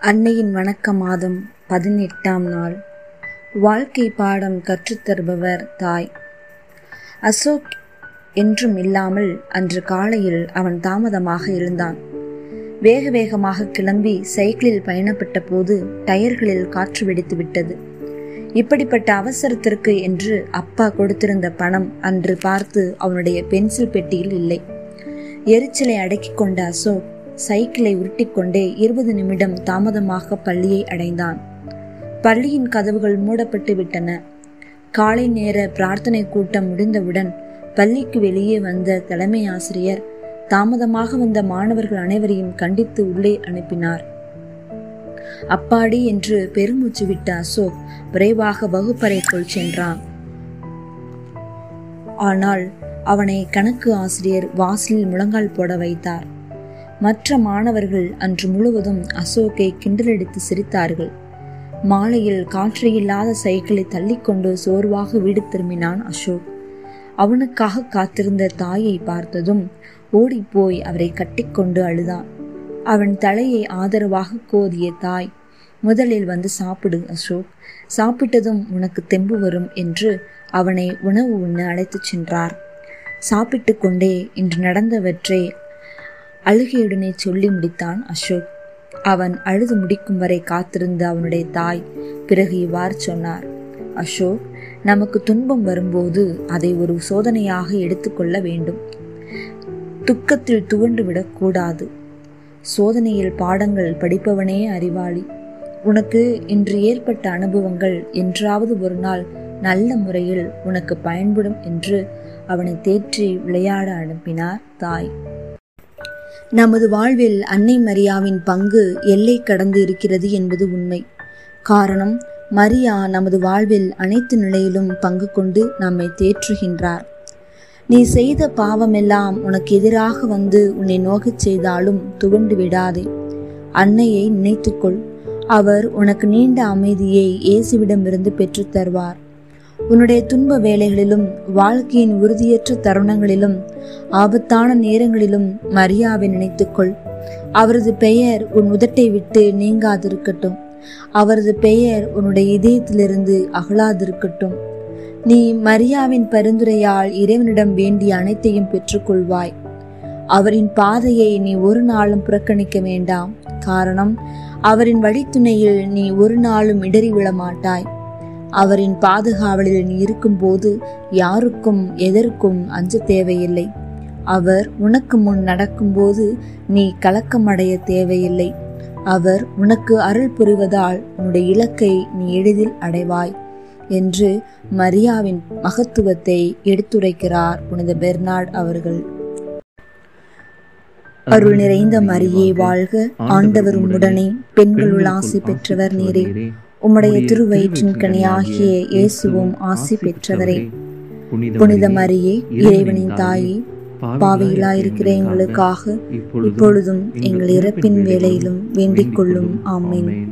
அன்னையின் வணக்க மாதம் பதினெட்டாம் நாள். வாழ்க்கை பாடம் கற்றுத்தருபவர் தாய். அசோக் என்றும் இல்லாமல் அன்று காலையில் அவன் தாமதமாக எழுந்தான். வேக வேகமாக கிளம்பி சைக்கிளில் பயணப்பட்ட போது டயர்களில் காற்று வெடித்து விட்டது. இப்படிப்பட்ட அவசரத்திற்கு என்று அப்பா கொடுத்திருந்த பணம் அன்று பார்த்து அவனுடைய பென்சில் பெட்டியில் இல்லை. எரிச்சலை அடக்கிக் கொண்ட அசோக் சைக்கிளை உருட்டிக்கொண்டே இருபது நிமிடம் தாமதமாக பள்ளியை அடைந்தான். பள்ளியின் கதவுகள் மூடப்பட்டு விட்டன. காலை நேர பிரார்த்தனை கூட்டம் முடிந்தவுடன் பள்ளிக்கு வெளியே வந்த தலைமை ஆசிரியர் தாமதமாக வந்த மாணவர்கள் அனைவரையும் கண்டித்து உள்ளே அனுப்பினார். அப்பாடி என்று பெருமூச்சு விட்ட அசோக் விரைவாக வகுப்பறைக்குள் சென்றான். ஆனால் அவனை கணக்கு ஆசிரியர் வாசலில் முழங்கால் போட வைத்தார். மற்ற மாணவர்கள் அன்று முழுவதும் அசோக்கை கிண்டலடித்து சிரித்தார்கள். மாலையில் காற்று இல்லாத சைக்கிளை தள்ளிக்கொண்டு சோர்வாக வீடு திரும்பினான் அசோக். அவனுக்காக காத்திருந்த தாயை பார்த்ததும் ஓடிப்போய் அவரை கட்டிக்கொண்டு அழுதான். அவன் தலையை ஆதரவாக கோதிய தாய் முதலில் வந்து சாப்பிடு அசோக். சாப்பிட்டதும் உனக்கு தெம்பு வரும் என்று அவனை உணவு உண்ண அழைத்துச் சென்றார். சாப்பிட்டு கொண்டே இன்று நடந்தவற்றை அழுகையுடனே சொல்லி முடித்தான் அசோக். அவன் அழுது முடிக்கும் வரை காத்திருந்த அவனுடைய தாய் பிறகு இவ்வாறு சொன்னார். அசோக் நமக்கு துன்பம் வரும்போது அதை ஒரு சோதனையாக எடுத்துக்கொள்ள வேண்டும். துக்கத்தில் துவண்டு விடக்கூடாது சோதனையில் பாடங்கள் படிப்பவனே அறிவாளி. உனக்கு இன்று ஏற்பட்ட அனுபவங்கள் என்றாவது ஒரு நாள் நல்ல முறையில் உனக்கு பயன்படும் என்று அவனை தேற்றி விளையாட அனுப்பினார் தாய். நமது வாழ்வில் அன்னை மரியாவின் பங்கு எல்லை கடந்து இருக்கிறது என்பது உண்மை. காரணம் மரியா நமது வாழ்வில் அனைத்து நிலையிலும் பங்கு கொண்டு நம்மை தேற்றுகின்றார். நீ செய்த பாவமெல்லாம் உனக்கு எதிராக வந்து உன்னை நோகச் செய்தாலும் துவண்டு விடாதே. அன்னையை நினைத்துக்கொள். அவர் உனக்கு நீண்ட அமைதியை இயேசுவிடமிருந்து பெற்றுத் தருவார். உன்னுடைய துன்ப வேலைகளிலும் வாழ்க்கையின் உறுதியற்ற தருணங்களிலும் ஆபத்தான நேரங்களிலும் மரியாவை நினைத்துக்கொள். அவரது பெயர் உன் உதட்டை விட்டு நீங்காதிருக்கட்டும். அவரது பெயர் உன்னுடைய இதயத்திலிருந்து அகலாதிருக்கட்டும். நீ மரியாவின் பரிந்துரையால் இறைவனிடம் வேண்டிய அனைத்தையும் பெற்றுக்கொள்வாய். அவரின் பாதையை நீ ஒரு நாளும் புறக்கணிக்க வேண்டாம். காரணம் அவரின் வழித்துணையில் நீ ஒரு நாளும் இடறி விழ மாட்டாய் அவரின் பாதுகாவலில் இருக்கும்போது யாருக்கும் எதற்கும் அஞ்ச தேவையில்லை. அவர் உனக்கு முன் நடக்கும்போது நீ கலக்கமடைய தேவையில்லை. அவர் உனக்கு அருள் புரிவதால் உன்னுடைய இலக்கை நீ எளிதில் அடைவாய் என்று மரியாவின் மகத்துவத்தை எடுத்துரைக்கிறார் புனித பெர்னார்ட் அவர்கள். அருள் நிறைந்த மரியே வாழ்க. ஆண்டவர் உடனே பெண்களுள் ஆசை பெற்றவர் நீரே. உம்முடைய திருவயிற்றின் கனியாகிய இயேசுவும் ஆசி பெற்றவரே. புனித மரியே இறைவனின் தாயே பாவையிலாயிருக்கிற எங்களுக்காக இப்பொழுதும் எங்கள் இறப்பின் வேலையிலும் வேண்டிக் கொள்ளும். ஆமேன்.